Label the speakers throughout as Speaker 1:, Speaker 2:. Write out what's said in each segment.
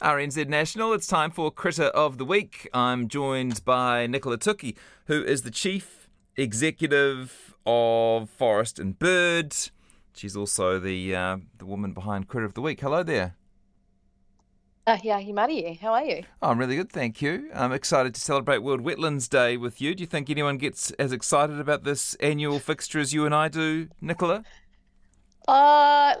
Speaker 1: RNZ National, it's time for Critter of the Week. I'm joined by Nicola Toki, who is the Chief Executive of Forest and Bird. She's also the uh, the woman behind Critter of the Week. Hello there.
Speaker 2: Uh, yeah, Himari, how are you?
Speaker 1: Oh, I'm really good, thank you. I'm excited to celebrate World Wetlands Day with you. Do you think anyone gets as excited about this annual fixture as you and I do, Nicola?
Speaker 2: Uh,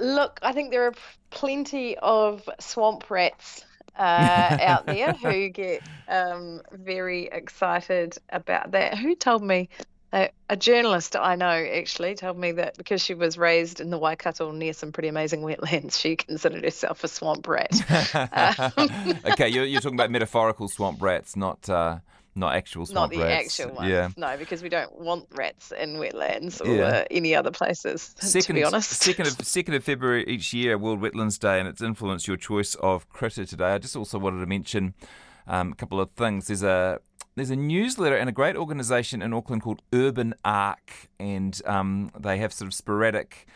Speaker 2: look, I think there are plenty of swamp rats uh, out there who get um, very excited about that. Who told me? A, a, journalist I know actually told me that because she was raised in the Waikato near some pretty amazing wetlands, she considered herself a swamp rat.
Speaker 1: um, okay, you're, you're talking about metaphorical swamp rats, not uh, not actual swamp
Speaker 2: Not the
Speaker 1: rats.
Speaker 2: actual ones.
Speaker 1: Yeah.
Speaker 2: No, because we don't want rats in wetlands or
Speaker 1: Yeah.
Speaker 2: any other places,
Speaker 1: Second,
Speaker 2: to be honest.
Speaker 1: second of second of February each year, World Wetlands Day, and it's influenced your choice of critter today. I just also wanted to mention um, a couple of things. There's a there's a newsletter and a great organisation in Auckland called Urban Ark, and um, they have sort of sporadic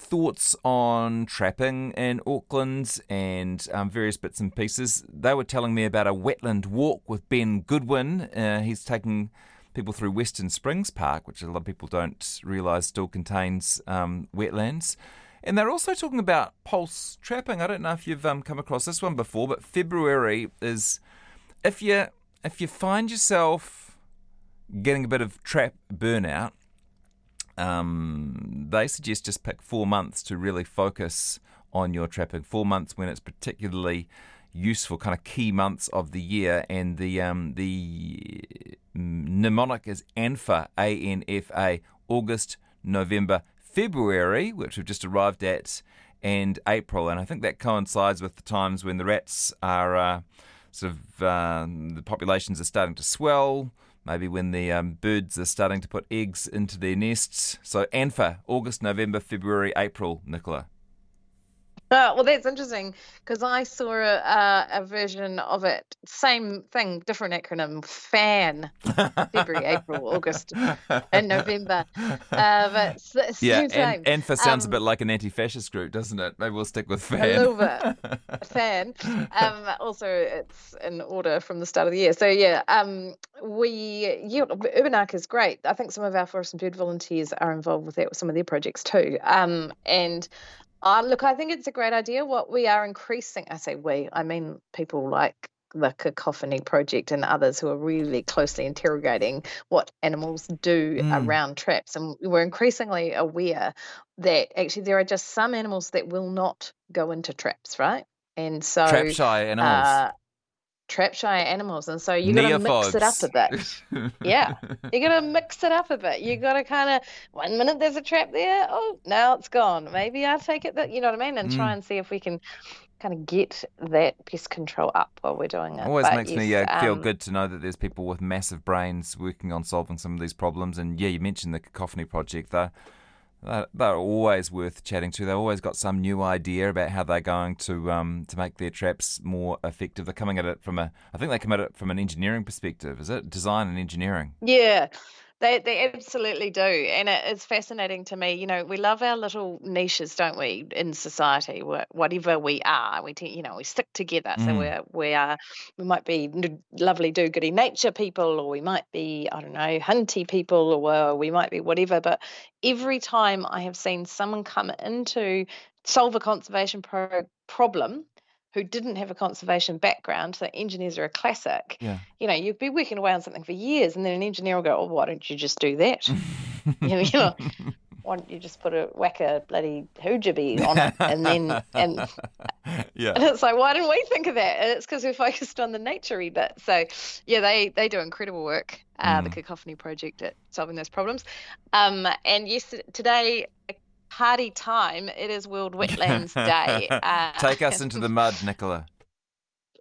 Speaker 1: thoughts on trapping in Auckland and um, various bits and pieces. They were telling me about a wetland walk with Ben Goodwin. Uh, he's taking people through Western Springs Park, which a lot of people don't realise still contains um, wetlands. And they're also talking about pulse trapping. I don't know if you've um, come across this one before, but February is if you if you find yourself getting a bit of trap burnout, um, they suggest just pick four months to really focus on your trapping. Four months when it's particularly useful, kind of key months of the year, and the um, the mnemonic is ANFA, A N F A, August, November, February, which we've just arrived at, and April, and I think that coincides with the times when the rats are uh, sort of um, the populations are starting to swell maybe when the um, birds are starting to put eggs into their nests. So ANFA, August, November, February, April, Nicola.
Speaker 2: Uh, well, that's interesting because I saw a, uh, a version of it. Same thing, different acronym. FAN, February, April, August, and November. Uh, but
Speaker 1: Yeah, and. ANFA sounds a
Speaker 2: Um,
Speaker 1: bit like an anti-fascist group, doesn't it? Maybe we'll stick with
Speaker 2: A
Speaker 1: FAN.
Speaker 2: little bit. fan. Um, also, it's in order from the start of the year. So yeah, um, we yeah, Urban Ark is great. I think some of our forest and bird volunteers are involved with that with some of their projects too. Um, and uh, look, I think it's a great idea. What we are increasing, I say we, I mean people like the Cacophony Project and others who are really closely interrogating what animals do
Speaker 1: Mm.
Speaker 2: around traps. And we're increasingly aware that actually there are just some animals that will not go into traps, right? And so
Speaker 1: Trap shy animals.
Speaker 2: uh, trap shy animals, and so you got to mix it up a bit. Yeah. You got to mix it up a bit. You got to kind of one minute there's a trap there, oh now it's gone. Maybe I'll take it. That you know what I mean, and try
Speaker 1: Mm.
Speaker 2: and see if we can kind of get that pest control up while we're doing it.
Speaker 1: Always
Speaker 2: But
Speaker 1: makes me uh, feel
Speaker 2: um,
Speaker 1: good to know that there's people with massive brains working on solving some of these problems. And yeah, you mentioned the Cacophony Project. They're, they're, always worth chatting to. They've always got some new idea about how they're going to um, to make their traps more effective. They're coming at it from a, I think they come at it from an engineering perspective. Is it design and engineering?
Speaker 2: Yeah, they they absolutely do, and it's fascinating to me. You know, we love our little niches, don't we, in society? Whatever we are, we you know, we stick together. So
Speaker 1: Mm.
Speaker 2: we're we are we might be lovely do-goody nature people, or we might be I don't know hunty people, or we might be whatever. But every time I have seen someone come into solve a conservation pro- problem. Who didn't have a conservation background? So engineers are a classic
Speaker 1: Yeah.
Speaker 2: you know, you'd be working away on something for years, and then an engineer will go, "Oh, why don't you just do that? you know, you know, why don't you just put a whack a bloody hoojaby on it, and then and, and
Speaker 1: yeah.
Speaker 2: it's like, why didn't we think of that? And it's because we're focused on the naturey bit. So, yeah, they they do incredible work. Uh, The
Speaker 1: Mm.
Speaker 2: Cacophony Project at solving those problems. Um, and yes, today. Party time! It is World Wetlands Day. Uh,
Speaker 1: Take us into the mud, Nicola.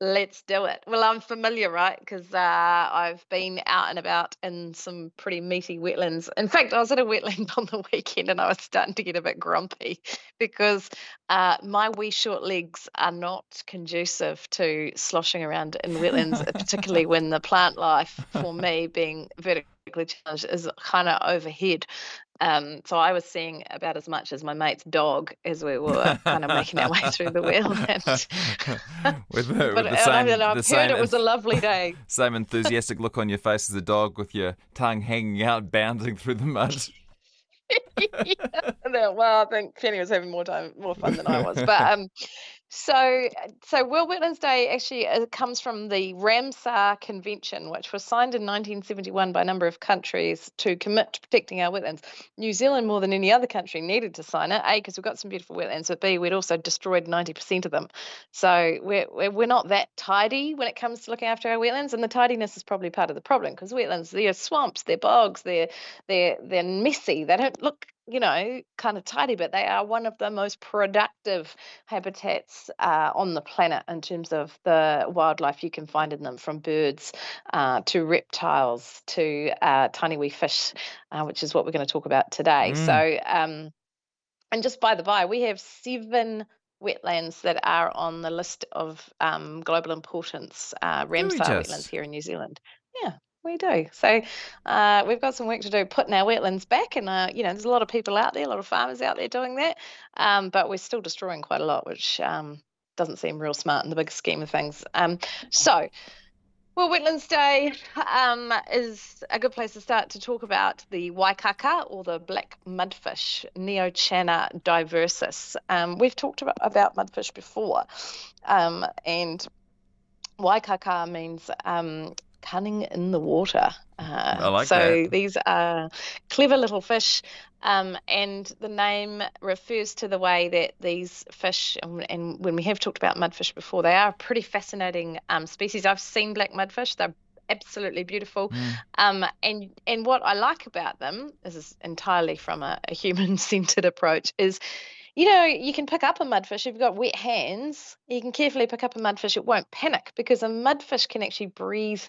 Speaker 2: Let's do it. Well, I'm familiar, right? Because uh, I've been out and about in some pretty meaty wetlands. In fact, I was at a wetland on the weekend and I was starting to get a bit grumpy because uh, my wee short legs are not conducive to sloshing around in wetlands, particularly when the plant life, for me, being vertically challenged is kind of overhead. Um, so I was seeing about as much as my mate's dog as we were kind of making our way through the wheel.
Speaker 1: with the, with the same,
Speaker 2: I, I've
Speaker 1: the same,
Speaker 2: it was a lovely day.
Speaker 1: Same enthusiastic look on your face as a dog with your tongue hanging out, bounding through the mud.
Speaker 2: yeah. Well, I think Penny was having more time, more fun than I was. But um, so, so World Wetlands Day actually uh, comes from the Ramsar Convention, which was signed in 1971 by a number of countries to commit to protecting our wetlands. New Zealand, more than any other country, needed to sign it. A, because we've got some beautiful wetlands, but B, we'd also destroyed 90% of them. So we're we're not that tidy when it comes to looking after our wetlands, and the tidiness is probably part of the problem because wetlands, they're swamps, they're bogs, they're they're they're messy. They don't look you know, kind of tidy, but they are one of the most productive habitats uh, on the planet in terms of the wildlife you can find in them, from birds uh, to reptiles to uh, tiny wee fish, uh, which is what we're going to talk about today. Mm. So, um, and just by the by, we have seven wetlands that are on the list of um, global importance uh, Ramsar wetlands here in New Zealand. Yeah, we do. So uh, we've got some work to do putting our wetlands back, and uh, you know, there's a lot of people out there, a lot of farmers out there doing that, um, but we're still destroying quite a lot, which um, doesn't seem real smart in the big scheme of things. Um, so. Well, Wetlands Day um, is a good place to start to talk about the waikaka or the black mudfish, Neochanna diversus. Um, we've talked about, about mudfish before, um, and waikaka means um, cunning in the water.
Speaker 1: Uh, I like
Speaker 2: so
Speaker 1: that.
Speaker 2: these are clever little fish, um, and the name refers to the way that these fish, and, when we have talked about mudfish before, they are a pretty fascinating um, species. I've seen black mudfish; they're absolutely beautiful. Mm. Um, and and what I like about them, this is entirely from a, a human-centered approach, is you know, you can pick up a mudfish if you've got wet hands. You can carefully pick up a mudfish. It won't panic because a mudfish can actually breathe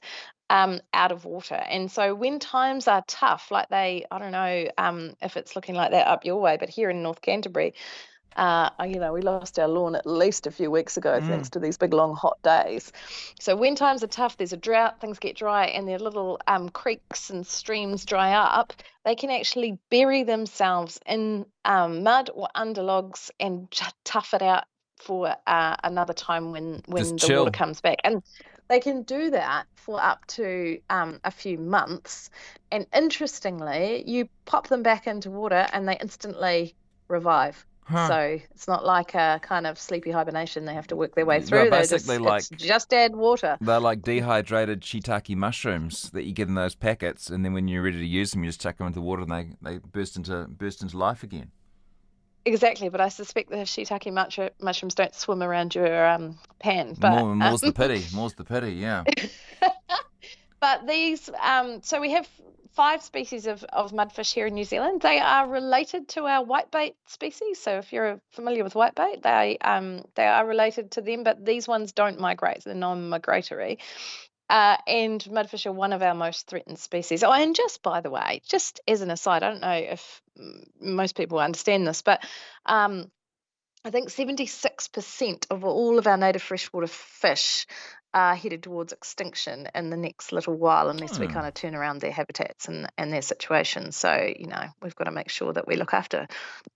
Speaker 2: um, out of water. And so when times are tough, like they, I don't know um, if it's looking like that up your way, but here in North Canterbury, uh, you know, we lost our lawn at least a few weeks ago mm. thanks to these big long hot days. So when times are tough, there's a drought, things get dry, and their little um, creeks and streams dry up. They can actually bury themselves in um, mud or under logs and tough it out for uh, another time when when Just the chill. water comes back. And they can do that for up to um, a few months. And interestingly, you pop them back into water and they instantly revive. Huh. So it's not like a kind of sleepy hibernation. They have to work their way through.
Speaker 1: They're basically
Speaker 2: just,
Speaker 1: like
Speaker 2: just add water.
Speaker 1: They're like dehydrated shiitake mushrooms that you get in those packets, and then when you're ready to use them, you just chuck them into water and they, they burst into burst into life again.
Speaker 2: Exactly, but I suspect the shiitake mushrooms don't swim around your um, pan. But
Speaker 1: More, more's um, the pity. More's the pity. Yeah.
Speaker 2: but these, um, so we have five species of, of mudfish here in New Zealand. They are related to our whitebait species. So if you're familiar with whitebait, they um, they are related to them, but these ones don't migrate. They're non-migratory. Uh, and mudfish are one of our most threatened species. Oh, and just by the way, just as an aside, I don't know if most people understand this, but um, I think 76% of all of our native freshwater fish are headed towards extinction in the next little while unless hmm. we kind of turn around their habitats and, and their situations. So, you know, we've got to make sure that we look after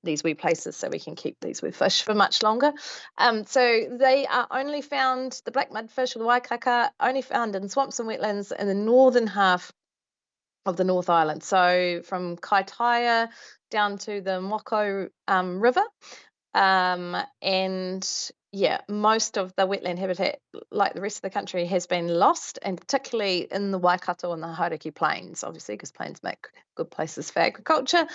Speaker 2: these wee places so we can keep these wee fish for much longer. Um, so they are only found, the black mudfish or the waikaka, only found in swamps and wetlands in the northern half of the North Island. So from Kaitaia down to the Mokau um, River. Um, and yeah, most of the wetland habitat, like the rest of the country, has been lost, and particularly in the Waikato and the Hauraki Plains, obviously, because plains make good places for agriculture.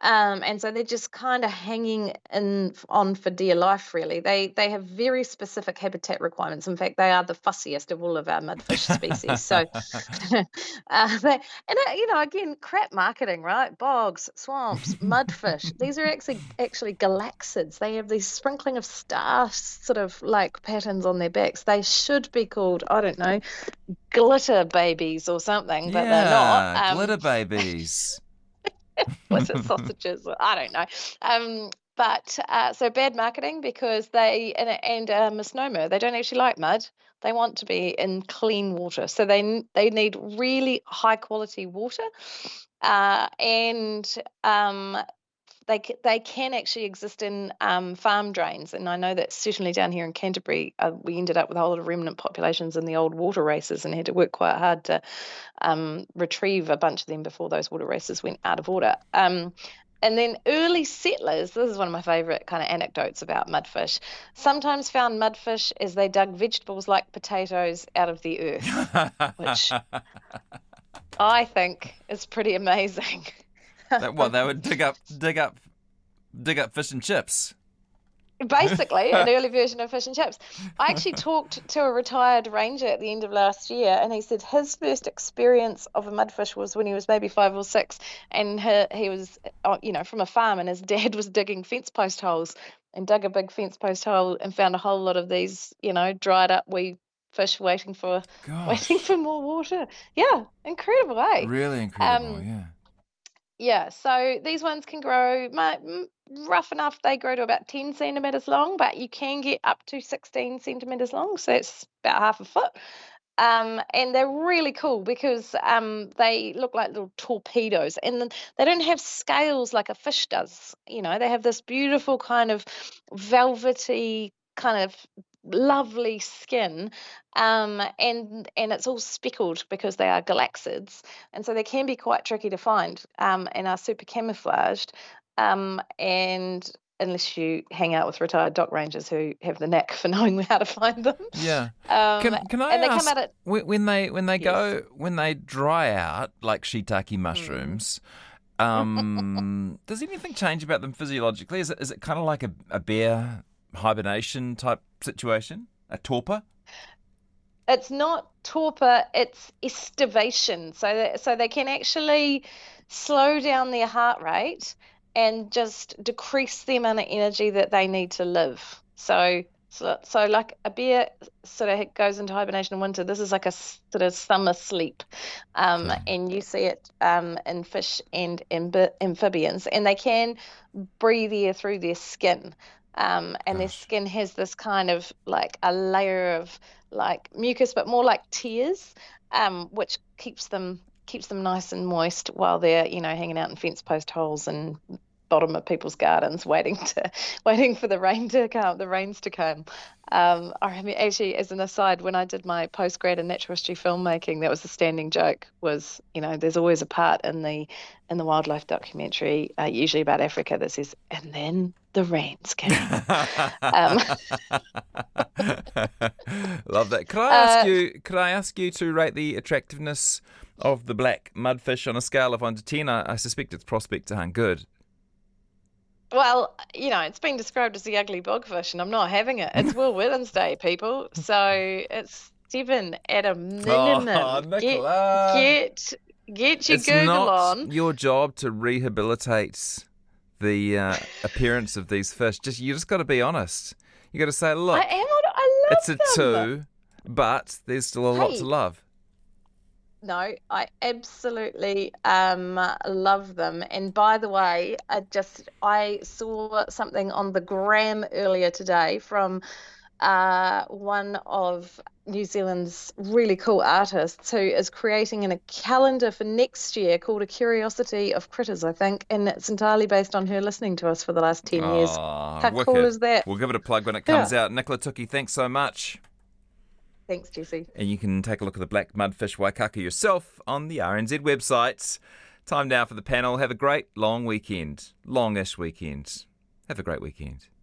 Speaker 2: Um, and so they're just kind of hanging in on for dear life, really. They they have very specific habitat requirements. In fact, they are the fussiest of all of our mudfish species. so, uh, they, and uh, you know, again, crap marketing, right? Bogs, swamps, mudfish. These are actually actually galaxiids. They have these sprinkling of stars, sort of like patterns on their backs. They should be called, I don't know, glitter babies or something, but
Speaker 1: yeah,
Speaker 2: they're not.
Speaker 1: Um, glitter babies.
Speaker 2: was it sausages? I don't know. Um, but uh, so bad marketing because they and, and a misnomer. They don't actually like mud. They want to be in clean water, so they they need really high quality water, uh, and um, they they can actually exist in um, farm drains, and I know that certainly down here in Canterbury, uh, we ended up with a whole lot of remnant populations in the old water races, and had to work quite hard to um, retrieve a bunch of them before those water races went out of order. Um, and then early settlers, this is one of my favourite kind of anecdotes about mudfish, sometimes found mudfish as they dug vegetables like potatoes out of the earth, which I think is pretty amazing.
Speaker 1: that, well, they would dig up, dig up, dig up fish and chips.
Speaker 2: Basically, an early version of fish and chips. I actually talked to a retired ranger at the end of last year, and he said his first experience of a mudfish was when he was maybe five or six, and he, he was, uh, you know, from a farm, and his dad was digging fence post holes, and dug a big fence post hole and found a whole lot of these, you know, dried up wee fish waiting for
Speaker 1: Gosh.
Speaker 2: waiting for more water. Yeah, incredible, eh?
Speaker 1: Really incredible,
Speaker 2: Um,
Speaker 1: yeah.
Speaker 2: Yeah, so these ones can grow my, rough enough. They grow to about 10 centimeters long, but you can get up to 16 centimeters long, so it's about half a foot. Um, and they're really cool because um, they look like little torpedoes, and they don't have scales like a fish does. You know, they have this beautiful kind of velvety kind of lovely skin um, and and it's all speckled because they are galaxiids and so they can be quite tricky to find um, and are super camouflaged um, and unless you hang out with retired DOC rangers who have the knack for knowing how to find them
Speaker 1: Yeah.
Speaker 2: um,
Speaker 1: Can, can I
Speaker 2: and they
Speaker 1: ask,
Speaker 2: come at
Speaker 1: when when they when they
Speaker 2: Yes.
Speaker 1: go when they dry out like shiitake mushrooms, um, does anything change about them physiologically? Is it is it kind of like a, a bear hibernation type situation, a torpor?
Speaker 2: it's not torpor it's estivation. So that, so they can actually slow down their heart rate and just decrease the amount of energy that they need to live. So so, so like a bear sort of goes into hibernation in winter. This is like a sort of summer sleep um,
Speaker 1: Okay.
Speaker 2: and you see it um, in fish and amphibians and they can breathe air through their skin um, and their skin has this kind of like a layer of like mucus, but more like tears, um, which keeps them keeps them nice and moist while they're you know hanging out in fence post holes and bottom of people's gardens, waiting to waiting for the rain to come, the rains to come. Um, I mean, actually, as an aside, when I did my postgrad in natural history filmmaking, that was the standing joke. Was you know, there's always a part in the in the wildlife documentary, uh, usually about Africa, that says, and then the rains came. Um,
Speaker 1: Love that. Could I ask
Speaker 2: Uh,
Speaker 1: you? Could I ask you to rate the attractiveness of the black mudfish on a scale of one to ten? I, I suspect its prospects aren't good.
Speaker 2: Well, you know, it's been described as the ugly bogfish, and I'm not having it. It's World Wetlands Day, people. So it's seven at a minimum.
Speaker 1: Oh,
Speaker 2: get,
Speaker 1: Nicola.
Speaker 2: get get your
Speaker 1: it's
Speaker 2: Google
Speaker 1: not
Speaker 2: on.
Speaker 1: your job to rehabilitate the uh, appearance of these fish. Just you just got to be honest. You got to say, look,
Speaker 2: I am. I love
Speaker 1: it's a
Speaker 2: them.
Speaker 1: two, but there's still a lot
Speaker 2: Hey.
Speaker 1: to love.
Speaker 2: No, I absolutely um, love them. And by the way, I just I saw something on the gram earlier today from uh, one of New Zealand's really cool artists who is creating in a calendar for next year called A Curiosity of Critters, I think, and it's entirely based on her listening to us for the last ten years.
Speaker 1: Oh,
Speaker 2: How cool is that?
Speaker 1: We'll give it a plug when it
Speaker 2: Yeah.
Speaker 1: comes out. Nicola Toki, thanks so much.
Speaker 2: Thanks, Jesse.
Speaker 1: And you can take a look at the black mudfish waikaka yourself on the RNZ website. Time now for the panel. Have a great long weekend. Longish weekend. Have a great weekend.